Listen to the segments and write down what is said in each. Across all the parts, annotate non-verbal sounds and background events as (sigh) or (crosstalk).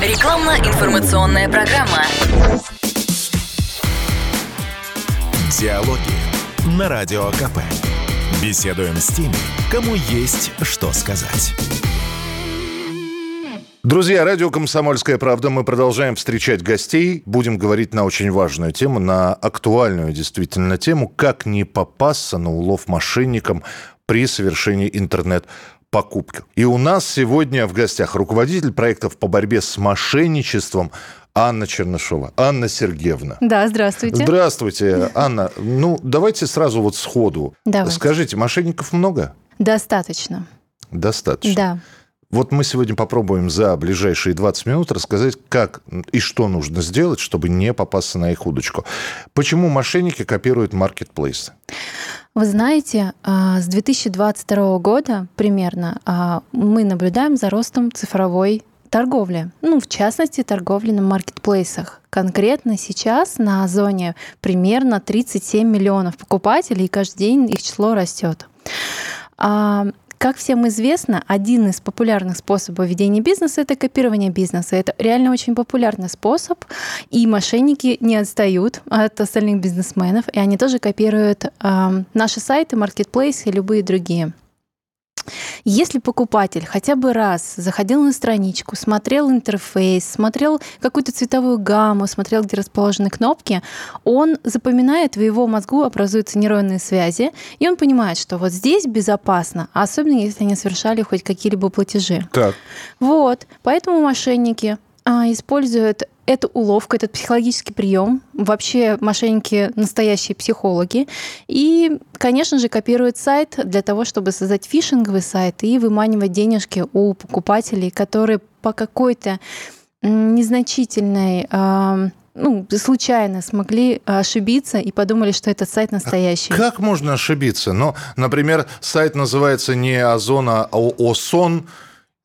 Рекламно-информационная программа. Диалоги на Радио КП. Беседуем с теми, кому есть что сказать. Друзья, радио «Комсомольская правда». Мы продолжаем встречать гостей. Будем говорить на очень важную тему, на актуальную действительно тему, как не попасться на улов мошенникам при совершении интернет покупки. И у нас сегодня в гостях руководитель проектов по борьбе с мошенничеством Анна Чернышова. Анна Сергеевна. Да, здравствуйте. Здравствуйте, Анна. Ну, давайте сразу вот сходу. Давайте. Скажите, мошенников много? Достаточно. Достаточно. Да. Вот мы сегодня попробуем за ближайшие 20 минут рассказать, как и что нужно сделать, чтобы не попасться на их удочку. Почему мошенники копируют маркетплейсы? Вы знаете, а, с 2022 года примерно а, мы наблюдаем за ростом цифровой торговли. Ну, в частности, торговли на маркетплейсах. Конкретно сейчас на Озоне примерно 37 миллионов покупателей, и каждый день их число растет. Как всем известно, один из популярных способов ведения бизнеса это копирование бизнеса. Это реально очень популярный способ, и мошенники не отстают от остальных бизнесменов, и они тоже копируют э, наши сайты, маркетплейсы и любые другие. Если покупатель хотя бы раз заходил на страничку, смотрел интерфейс, смотрел какую-то цветовую гамму, смотрел, где расположены кнопки, он запоминает, в его мозгу образуются нейронные связи, и он понимает, что вот здесь безопасно, особенно если они совершали хоть какие-либо платежи. Так. Вот, поэтому мошенники а, используют эту уловку, этот психологический прием. Вообще мошенники настоящие психологи. И, конечно же, копируют сайт для того, чтобы создать фишинговый сайт и выманивать денежки у покупателей, которые по какой-то незначительной ну, случайно смогли ошибиться и подумали, что этот сайт настоящий. А как можно ошибиться? Ну, например, сайт называется не Озон, а Осон,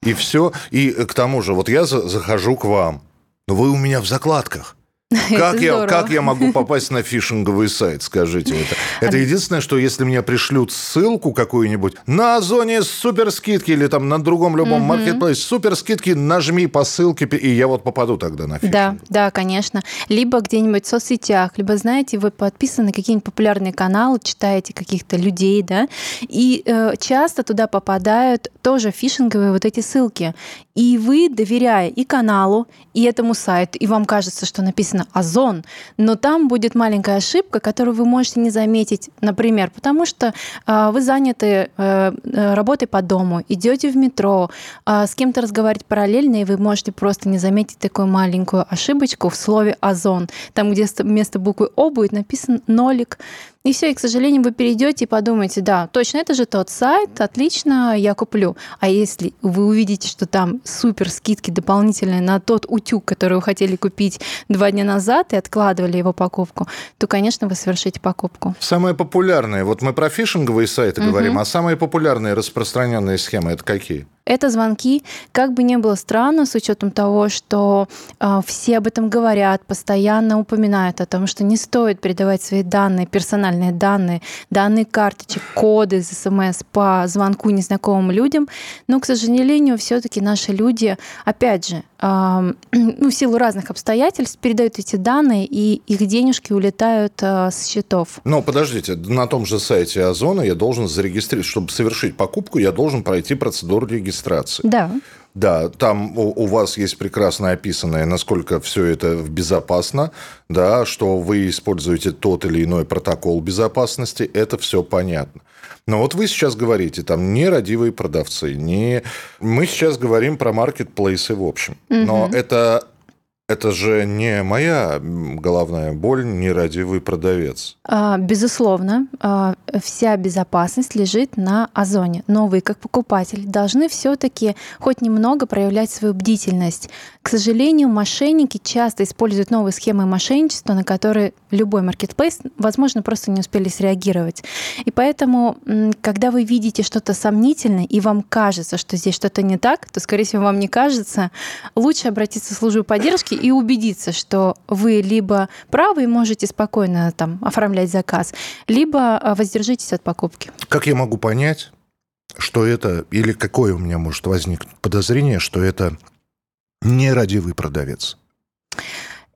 и все. И к тому же, вот я захожу к вам, но вы у меня в закладках. (laughs) Как я, как я могу (laughs) попасть на фишинговый сайт, скажите это? Это единственное, что если мне пришлют ссылку какую-нибудь на Озоне супер скидки или там на другом любом маркетплейсе супер скидки, нажми по ссылке, и я вот попаду тогда на фишинг. Да, да, конечно. Либо где-нибудь в соцсетях, либо, знаете, вы подписаны на какие-нибудь популярные каналы, читаете каких-то людей, да, и э, часто туда попадают тоже фишинговые вот эти ссылки. И вы, доверяя и каналу, и этому сайту, и вам кажется, что написано «Озон», но там будет маленькая ошибка, которую вы можете не заметить, например, потому что э, вы заняты э, э работой по дому, идете в метро, э, с кем-то разговаривать параллельно, и вы можете просто не заметить такую маленькую ошибочку в слове «Озон», там, где вместо буквы «О» будет написан нолик, и все, и, к сожалению, вы перейдете и подумаете, да, точно, это же тот сайт, отлично, я куплю. А если вы увидите, что там супер скидки дополнительные на тот утюг, который вы хотели купить два дня назад и откладывали его покупку, то, конечно, вы совершите покупку. Самые популярные, вот мы про фишинговые сайты угу. говорим, а самые популярные распространенные схемы это какие? Это звонки, как бы ни было странно, с учетом того, что э, все об этом говорят, постоянно упоминают о том, что не стоит передавать свои данные, персональные данные, данные карточек, коды из СМС по звонку незнакомым людям. Но, к сожалению, все-таки наши люди, опять же, ну, в силу разных обстоятельств передают эти данные, и их денежки улетают э, с счетов. Но подождите, на том же сайте Озона я должен зарегистрировать, чтобы совершить покупку, я должен пройти процедуру регистрации. Да. Да, там у, у вас есть прекрасно описанное, насколько все это безопасно, да, что вы используете тот или иной протокол безопасности, это все понятно. Но вот вы сейчас говорите, там, не родивые продавцы, не... Мы сейчас говорим про маркетплейсы в общем. Угу. Но это это же не моя головная боль, нерадивый продавец. А, безусловно, а, вся безопасность лежит на Озоне. Но вы, как покупатель, должны все-таки хоть немного проявлять свою бдительность. К сожалению, мошенники часто используют новые схемы мошенничества, на которые любой маркетплейс, возможно, просто не успели среагировать. И поэтому, когда вы видите что-то сомнительное, и вам кажется, что здесь что-то не так, то, скорее всего, вам не кажется, лучше обратиться в службу поддержки и убедиться, что вы либо правы и можете спокойно там оформлять заказ, либо а, воздержитесь от покупки. Как я могу понять, что это, или какое у меня может возникнуть подозрение, что это нерадивый продавец?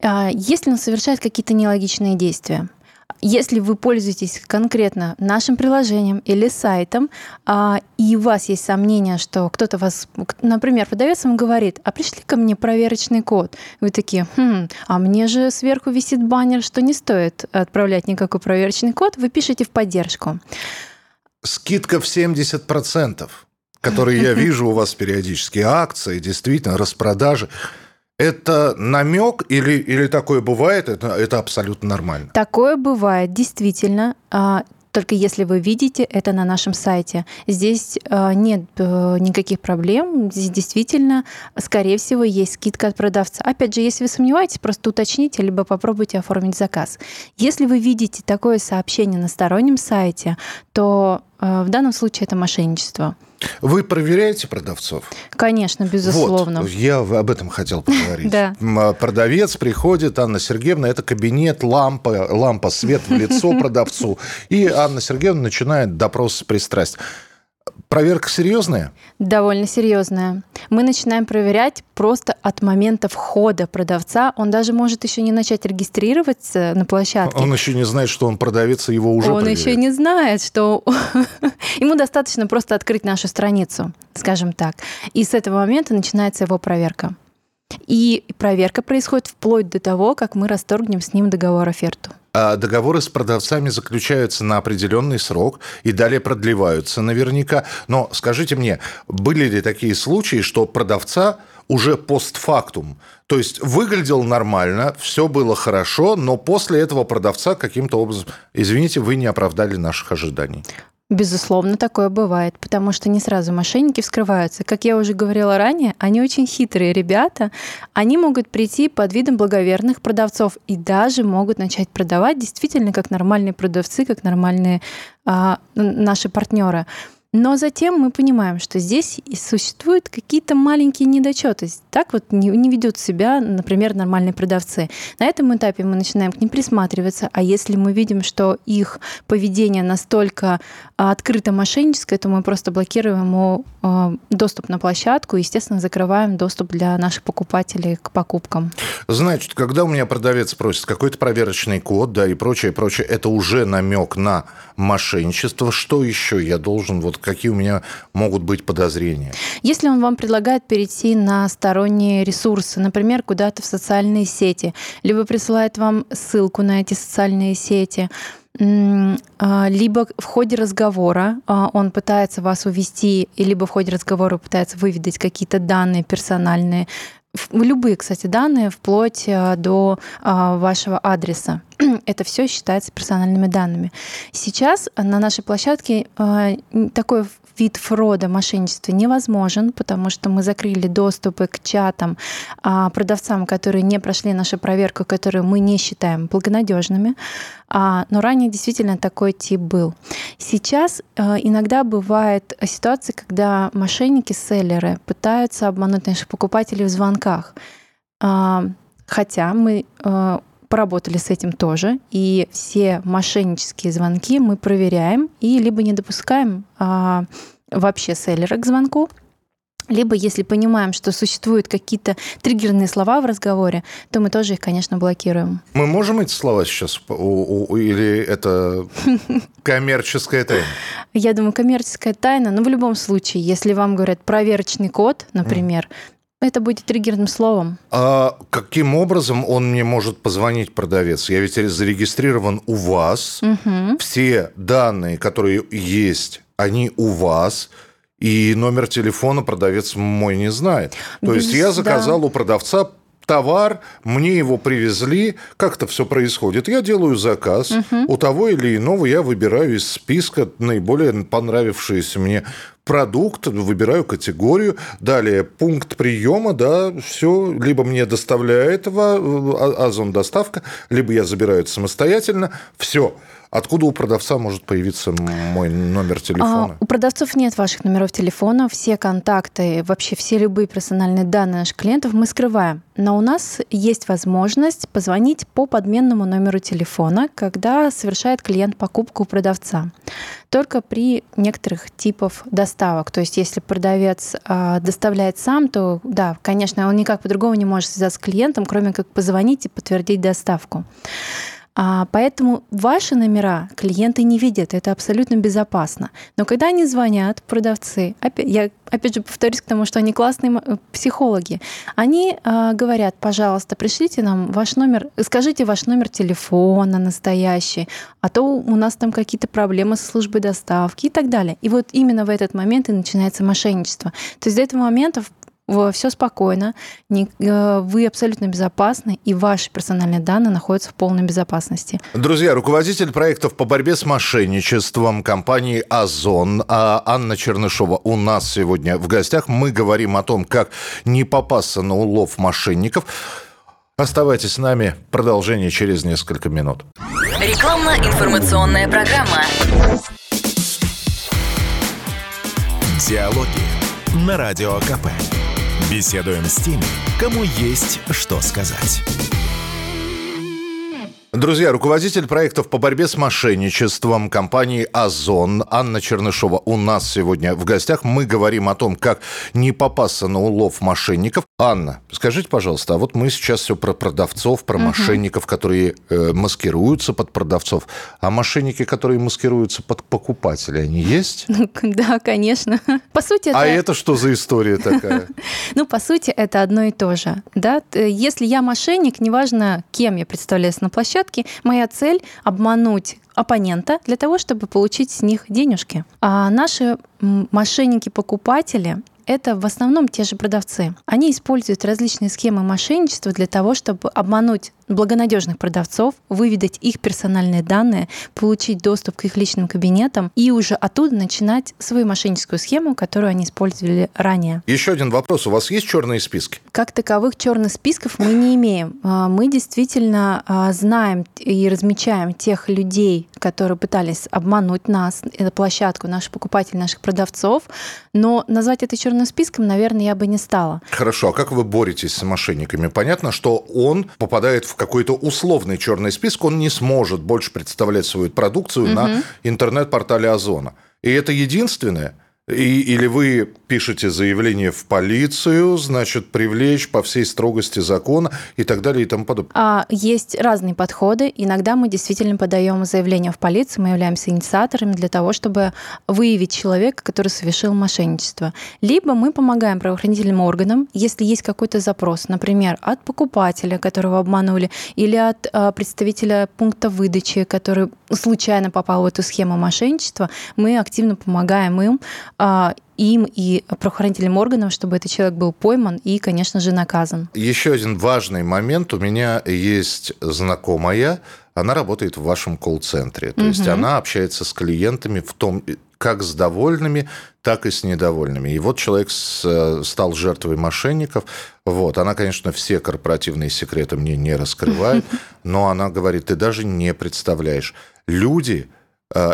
А, если он совершает какие-то нелогичные действия, если вы пользуетесь конкретно нашим приложением или сайтом, а, и у вас есть сомнение, что кто-то вас, например, продавец вам говорит, а пришли ко мне проверочный код. Вы такие, хм, а мне же сверху висит баннер, что не стоит отправлять никакой проверочный код, вы пишете в поддержку. Скидка в 70%, которые я (laughs) вижу у вас периодически, акции, действительно, распродажи. Это намек или, или такое бывает? Это, это абсолютно нормально. Такое бывает, действительно. А, только если вы видите это на нашем сайте. Здесь а, нет э, никаких проблем. Здесь действительно, скорее всего, есть скидка от продавца. Опять же, если вы сомневаетесь, просто уточните, либо попробуйте оформить заказ. Если вы видите такое сообщение на стороннем сайте, то в данном случае это мошенничество. Вы проверяете продавцов? Конечно, безусловно. Вот, я об этом хотел (laughs) поговорить. Да. Продавец приходит, Анна Сергеевна, это кабинет, лампа, лампа, свет в лицо (laughs) продавцу. И Анна Сергеевна начинает допрос с пристрастием. Проверка серьезная? Довольно серьезная. Мы начинаем проверять просто от момента входа продавца. Он даже может еще не начать регистрироваться на площадке. Он еще не знает, что он продавец, его уже Он проверяют. еще не знает, что (laughs) ему достаточно просто открыть нашу страницу, скажем так. И с этого момента начинается его проверка. И проверка происходит вплоть до того, как мы расторгнем с ним договор оферту. А договоры с продавцами заключаются на определенный срок и далее продлеваются наверняка. Но скажите мне, были ли такие случаи, что продавца уже постфактум, то есть выглядел нормально, все было хорошо, но после этого продавца каким-то образом, извините, вы не оправдали наших ожиданий? Безусловно, такое бывает, потому что не сразу мошенники вскрываются. Как я уже говорила ранее, они очень хитрые ребята. Они могут прийти под видом благоверных продавцов и даже могут начать продавать действительно как нормальные продавцы, как нормальные а, наши партнеры. Но затем мы понимаем, что здесь существуют какие-то маленькие недочеты. Так вот не, не ведут себя, например, нормальные продавцы. На этом этапе мы начинаем к ним присматриваться, а если мы видим, что их поведение настолько а, открыто мошенническое, то мы просто блокируем ему а, доступ на площадку и, естественно, закрываем доступ для наших покупателей к покупкам. Значит, когда у меня продавец просит какой-то проверочный код, да, и прочее, прочее, это уже намек на мошенничество. Что еще я должен вот какие у меня могут быть подозрения? Если он вам предлагает перейти на сторонние ресурсы, например, куда-то в социальные сети, либо присылает вам ссылку на эти социальные сети, а, либо в ходе разговора а, он пытается вас увести, либо в ходе разговора пытается выведать какие-то данные персональные, любые, кстати, данные, вплоть а, до вашего адреса. (clears throat) Это все считается персональными данными. Сейчас на нашей площадке такой вид фрода, мошенничества невозможен, потому что мы закрыли доступы к чатам а, продавцам, которые не прошли нашу проверку, которые мы не считаем благонадежными. А, но ранее действительно такой тип был. Сейчас а, иногда бывает ситуация, когда мошенники-селлеры пытаются обмануть наших покупателей в звонках. Хотя мы поработали с этим тоже, и все мошеннические звонки мы проверяем и либо не допускаем а, вообще селлера к звонку, либо если понимаем, что существуют какие-то триггерные слова в разговоре, то мы тоже их, конечно, блокируем. Мы можем эти слова сейчас, или это (laughs) коммерческая тайна? Я думаю, коммерческая тайна, но в любом случае, если вам говорят проверочный код, например, это будет триггерным словом. А каким образом он мне может позвонить, продавец? Я ведь зарегистрирован у вас. Угу. Все данные, которые есть, они у вас. И номер телефона продавец мой не знает. То Без, есть я заказал да. у продавца товар, мне его привезли, как это все происходит. Я делаю заказ, угу. у того или иного я выбираю из списка наиболее понравившиеся мне продукт, выбираю категорию, далее пункт приема, да, все, либо мне доставляет а, Озон доставка, либо я забираю это самостоятельно, все. Откуда у продавца может появиться мой номер телефона? А, у продавцов нет ваших номеров телефона. Все контакты, вообще все любые персональные данные наших клиентов мы скрываем. Но у нас есть возможность позвонить по подменному номеру телефона, когда совершает клиент покупку у продавца. Только при некоторых типах доставки доставок. То есть, если продавец а, доставляет сам, то да, конечно, он никак по-другому не может связаться с клиентом, кроме как позвонить и подтвердить доставку. А, поэтому ваши номера клиенты не видят, это абсолютно безопасно. Но когда они звонят, продавцы, опять, я опять же повторюсь к тому, что они классные э, психологи, они а, говорят, пожалуйста, пришлите нам ваш номер, скажите ваш номер телефона настоящий, а то у нас там какие-то проблемы со службой доставки и так далее. И вот именно в этот момент и начинается мошенничество. То есть до этого момента все спокойно, э, вы абсолютно безопасны, и ваши персональные данные находятся в полной безопасности. Друзья, руководитель проектов по борьбе с мошенничеством компании «Озон» а Анна Чернышова у нас сегодня в гостях. Мы говорим о том, как не попасться на улов мошенников. Оставайтесь с нами. Продолжение через несколько минут. Рекламно-информационная программа. Диалоги на Радио КП. Беседуем с теми, кому есть что сказать. Друзья, руководитель проектов по борьбе с мошенничеством компании «Озон» Анна Чернышова у нас сегодня в гостях. Мы говорим о том, как не попасться на улов мошенников. Анна, скажите, пожалуйста, а вот мы сейчас все про продавцов, про угу. мошенников, которые э, маскируются под продавцов. А мошенники, которые маскируются под покупателей, они есть? Да, конечно. (laughs) По сути, а это... А это что за история такая? (laughs) Ну, по сути, это одно и то же. Да? Если я мошенник, неважно, кем я представляюсь на площадке. Моя цель – обмануть оппонента для того, чтобы получить с них денежки. А наши мошенники-покупатели это в основном те же продавцы. Они используют различные схемы мошенничества для того, чтобы обмануть благонадежных продавцов, выведать их персональные данные, получить доступ к их личным кабинетам и уже оттуда начинать свою мошенническую схему, которую они использовали ранее. Еще один вопрос. У вас есть черные списки? Как таковых черных списков мы не имеем. А, мы действительно а, знаем и размечаем тех людей, которые пытались обмануть нас, эту площадку, наших покупателей, наших продавцов, но назвать это черным списком, наверное, я бы не стала. Хорошо, а как вы боретесь с мошенниками? Понятно, что он попадает в какой-то условный черный список, он не сможет больше представлять свою продукцию угу. на интернет-портале Озона. И это единственное, и, или вы пишете заявление в полицию, значит, привлечь по всей строгости закона и так далее и тому подобное? А, есть разные подходы. Иногда мы действительно подаем заявление в полицию, мы являемся инициаторами для того, чтобы выявить человека, который совершил мошенничество. Либо мы помогаем правоохранительным органам, если есть какой-то запрос, например, от покупателя, которого обманули, или от а, представителя пункта выдачи, который случайно попал в эту схему мошенничества, мы активно помогаем им а, им и правоохранительным органам, чтобы этот человек был пойман и, конечно же, наказан. Еще один важный момент. У меня есть знакомая, она работает в вашем колл-центре. То угу. есть она общается с клиентами в том, как с довольными, так и с недовольными. И вот человек стал жертвой мошенников. Вот. Она, конечно, все корпоративные секреты мне не раскрывает, (laughs) но она говорит, ты даже не представляешь. Люди Э,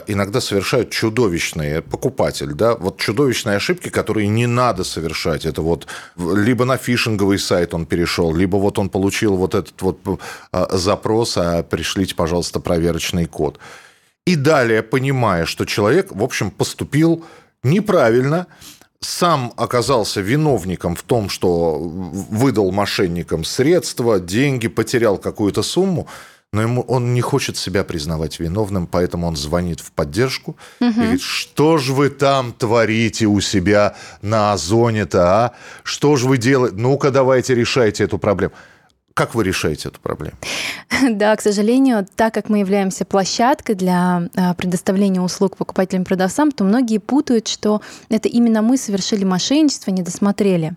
иногда совершают чудовищные покупатель, да, вот чудовищные ошибки, которые не надо совершать. Это вот либо на фишинговый сайт он перешел, либо вот он получил вот этот вот э, запрос, а пришлите, пожалуйста, проверочный код. И далее, понимая, что человек, в общем, поступил неправильно, сам оказался виновником в том, что выдал мошенникам средства, деньги, потерял какую-то сумму, но ему, он не хочет себя признавать виновным, поэтому он звонит в поддержку угу. и говорит, что же вы там творите у себя на Озоне-то, а? Что же вы делаете? Ну-ка, давайте решайте эту проблему. Как вы решаете эту проблему? (laughs) Да, к сожалению, так как мы являемся площадкой для а, предоставления услуг покупателям и продавцам, то многие путают, что это именно мы совершили мошенничество, не досмотрели.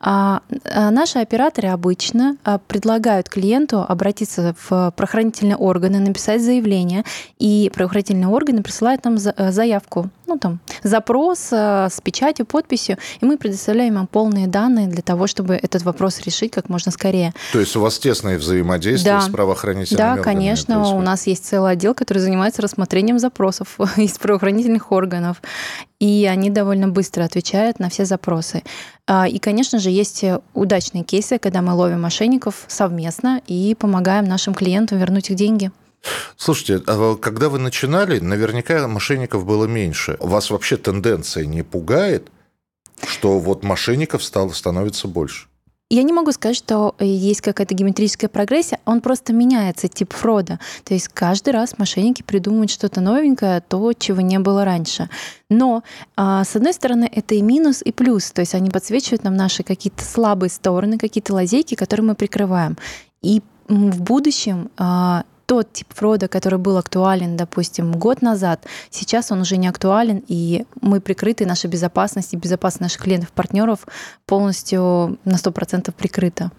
А, а наши операторы обычно предлагают клиенту обратиться в правоохранительные органы, написать заявление, и правоохранительные органы присылают нам заявку ну, там, запрос с печатью, подписью, и мы предоставляем им полные данные для того, чтобы этот вопрос решить как можно скорее. То есть у вас тесное взаимодействие да. с правоохранительными да, органами? Да, конечно. Происходит. У нас есть целый отдел, который занимается рассмотрением запросов (laughs) из правоохранительных органов, и они довольно быстро отвечают на все запросы. А, и, конечно же, есть удачные кейсы, когда мы ловим мошенников совместно и помогаем нашим клиентам вернуть их деньги. Слушайте, а когда вы начинали, наверняка мошенников было меньше. Вас вообще тенденция не пугает, что вот мошенников стало, становится больше? Я не могу сказать, что есть какая-то геометрическая прогрессия, он просто меняется, тип фрода. То есть каждый раз мошенники придумывают что-то новенькое, то, чего не было раньше. Но, а, с одной стороны, это и минус, и плюс. То есть они подсвечивают нам наши какие-то слабые стороны, какие-то лазейки, которые мы прикрываем. И в будущем а, тот тип фрода, который был актуален, допустим, год назад, сейчас он уже не актуален, и мы прикрыты, наша безопасность и безопасность наших клиентов, партнеров полностью на 100% прикрыта.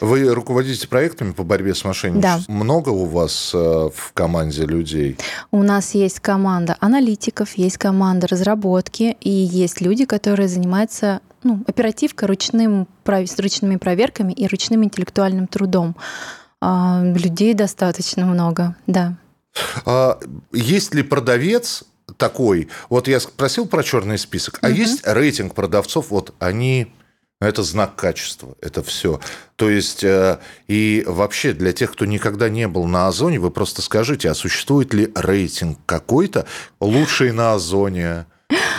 Вы руководите проектами по борьбе с мошенничеством? Да. Много у вас э, в команде людей? У нас есть команда аналитиков, есть команда разработки, и есть люди, которые занимаются ну, оперативкой, ручным, ручными проверками и ручным интеллектуальным трудом. А, людей достаточно много, да. А есть ли продавец такой? Вот я спросил про черный список, а угу. есть рейтинг продавцов? Вот они это знак качества, это все. То есть, э, и вообще для тех, кто никогда не был на Озоне, вы просто скажите, а существует ли рейтинг какой-то лучший на Озоне?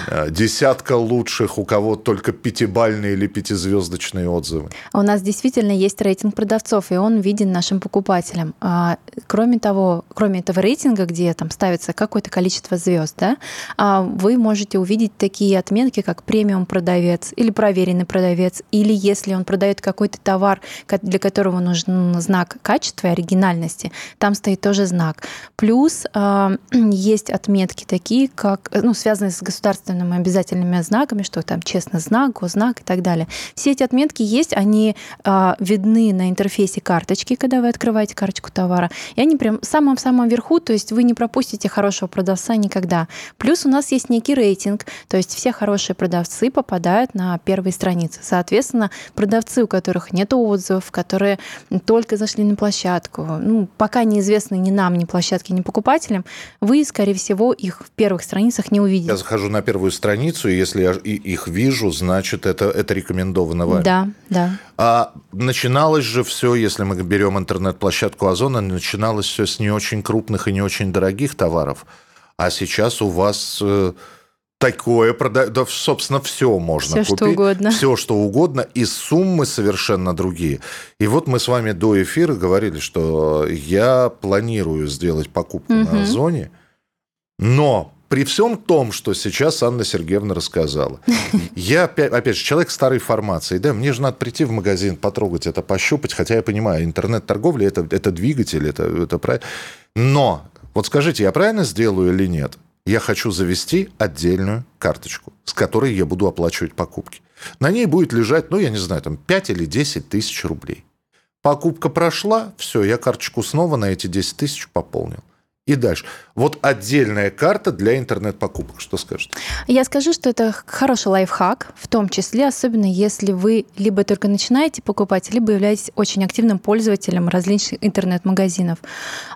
Э, десятка лучших, у кого только пятибальные или пятизвездочные отзывы. У нас действительно есть рейтинг продавцов, и он виден нашим покупателям. А, кроме того, кроме этого рейтинга, где там ставится какое-то количество звезд, да, а, вы можете увидеть такие отметки, как премиум продавец или проверенный продавец, или если он продает какой-то товар, для которого нужен знак качества и оригинальности, там стоит тоже знак. Плюс а, (clears throat) есть отметки такие, как ну, связанные с государственными обязательными знаками, что там честный знак, гознак и так далее. Все эти отметки есть, они а, видны на интерфейсе карточки, когда вы открываете карточку товара, и они прям в самом-самом верху, то есть вы не пропустите хорошего продавца никогда. Плюс у нас есть некий рейтинг, то есть все хорошие продавцы попадают на первые страницы. Соответственно, продавцы, у которых нет отзывов, которые только зашли на площадку, ну, пока неизвестны ни нам, ни площадке, ни покупателям, вы, скорее всего, их в первых страницах не увидите. Я захожу на первую страницу, и если я их вижу, значит, это, это рекомендовано вами. Да, да. А начиналось же все, если мы берем интернет-площадку Озона, начиналось все с не очень крупных и не очень дорогих товаров. А сейчас у вас э, такое продать, да, собственно, все можно все, купить. Что угодно. Все, что угодно, и суммы совершенно другие. И вот мы с вами до эфира говорили, что я планирую сделать покупку угу. на Озоне, но при всем том, что сейчас Анна Сергеевна рассказала. (laughs) Я, опять же, человек старой формации, да, мне же надо прийти в магазин, потрогать это, пощупать, хотя я понимаю, интернет-торговля это, это двигатель, это, это правильно. Но, вот скажите, я правильно сделаю или нет? Я хочу завести отдельную карточку, с которой я буду оплачивать покупки. На ней будет лежать, ну, я не знаю, там 5 или 10 тысяч рублей. Покупка прошла, все, я карточку снова на эти 10 тысяч пополнил и дальше. Вот отдельная карта для интернет-покупок. Что скажете? Я скажу, что это хороший лайфхак, в том числе, особенно если вы либо только начинаете покупать, либо являетесь очень активным пользователем различных интернет-магазинов.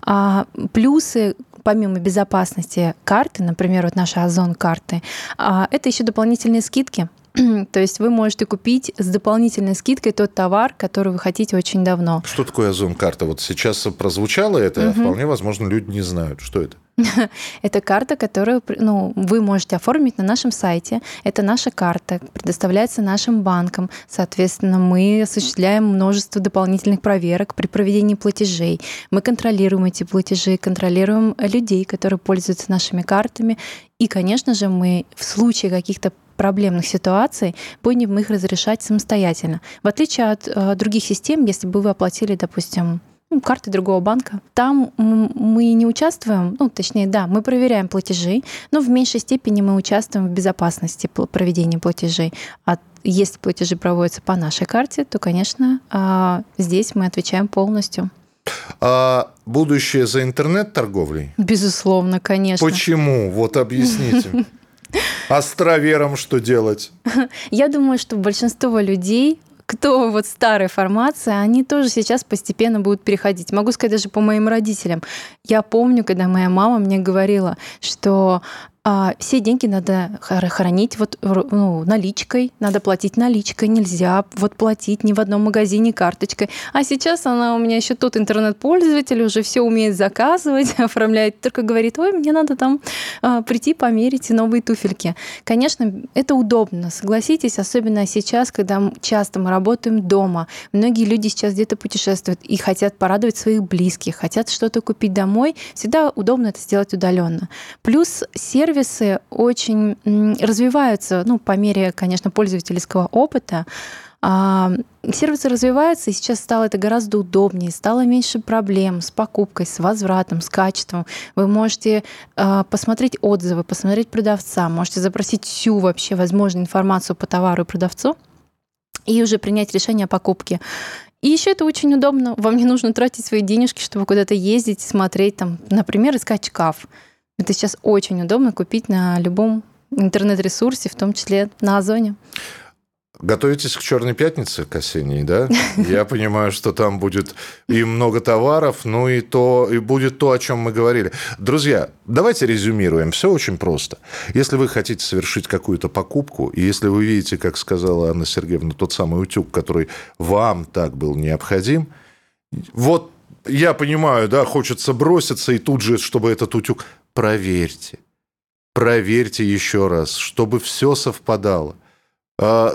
А, плюсы помимо безопасности карты, например, вот наши Озон карты, а, это еще дополнительные скидки. (clears throat) То есть вы можете купить с дополнительной скидкой тот товар, который вы хотите очень давно. Что такое Озон-карта? Вот сейчас прозвучало это, угу. вполне возможно, люди не знают, что это. (laughs) Это карта, которую ну, вы можете оформить на нашем сайте. Это наша карта, предоставляется нашим банкам. Соответственно, мы осуществляем множество дополнительных проверок при проведении платежей. Мы контролируем эти платежи, контролируем людей, которые пользуются нашими картами. И, конечно же, мы в случае каких-то проблемных ситуаций будем их разрешать самостоятельно. В отличие от э, других систем, если бы вы оплатили, допустим, ну, карты другого банка. Там мы не участвуем, ну, точнее, да, мы проверяем платежи, но в меньшей степени мы участвуем в безопасности проведения платежей. А если платежи проводятся по нашей карте, то, конечно, а, здесь мы отвечаем полностью. А будущее за интернет-торговлей? Безусловно, конечно. Почему? Вот объясните. (laughs) А с травером что делать? Я думаю, что большинство людей кто вот старой формации, они тоже сейчас постепенно будут переходить. Могу сказать даже по моим родителям. Я помню, когда моя мама мне говорила, что а, все деньги надо хранить вот ну, наличкой, надо платить наличкой, нельзя вот платить ни в одном магазине карточкой. А сейчас она у меня еще тот интернет-пользователь, уже все умеет заказывать, (laughs) оформляет, только говорит, ой, мне надо там а, прийти померить новые туфельки. Конечно, это удобно, согласитесь, особенно сейчас, когда часто мы работаем дома. Многие люди сейчас где-то путешествуют и хотят порадовать своих близких, хотят что-то купить домой. Всегда удобно это сделать удаленно. Плюс сервис сервисы очень развиваются, ну, по мере, конечно, пользовательского опыта. А, сервисы развиваются, и сейчас стало это гораздо удобнее, стало меньше проблем с покупкой, с возвратом, с качеством. Вы можете а, посмотреть отзывы, посмотреть продавца, можете запросить всю вообще возможную информацию по товару и продавцу, и уже принять решение о покупке. И еще это очень удобно. Вам не нужно тратить свои денежки, чтобы куда-то ездить, смотреть, там, например, искать шкаф. Это сейчас очень удобно купить на любом интернет-ресурсе, в том числе на Озоне. Готовитесь к Черной пятнице, к осенней, да? (laughs) Я понимаю, что там будет и много товаров, ну и то, и будет то, о чем мы говорили. Друзья, давайте резюмируем. Все очень просто. Если вы хотите совершить какую-то покупку, и если вы видите, как сказала Анна Сергеевна, тот самый утюг, который вам так был необходим, вот я понимаю, да, хочется броситься и тут же, чтобы этот утюг проверьте. Проверьте еще раз, чтобы все совпадало. А,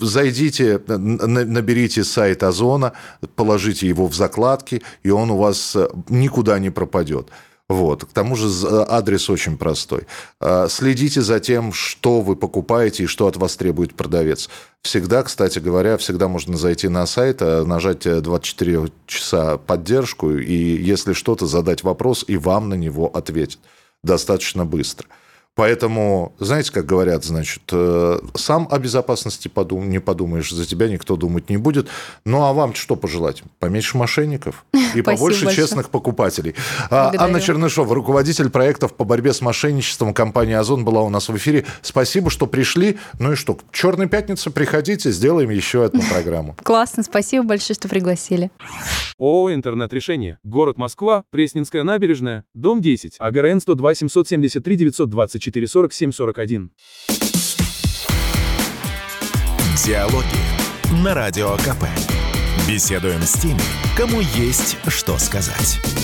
зайдите, наберите сайт Озона, положите его в закладки, и он у вас э, никуда не пропадет. Вот. К тому же э, адрес очень простой. А, следите за тем, что вы покупаете и что от вас требует продавец. Всегда, кстати говоря, всегда можно зайти на сайт, э, нажать 24 часа поддержку, и если что-то, задать вопрос, и вам на него ответят достаточно быстро. Поэтому, знаете, как говорят, значит, э, сам о безопасности подум, не подумаешь, за тебя никто думать не будет. Ну, а вам что пожелать? Поменьше мошенников (laughs) и побольше честных покупателей. А, Благодарю. Анна Чернышова, руководитель проектов по борьбе с мошенничеством компании «Озон» была у нас в эфире. Спасибо, что пришли. Ну и что, Черная пятница, приходите, сделаем еще одну (laughs) программу. Классно, спасибо большое, что пригласили. ООО «Интернет-решение». Город Москва, Пресненская набережная, дом 10, АГРН 102 773 924 4 47 41. Диалоги на Радио КП. Беседуем с теми, кому есть что сказать.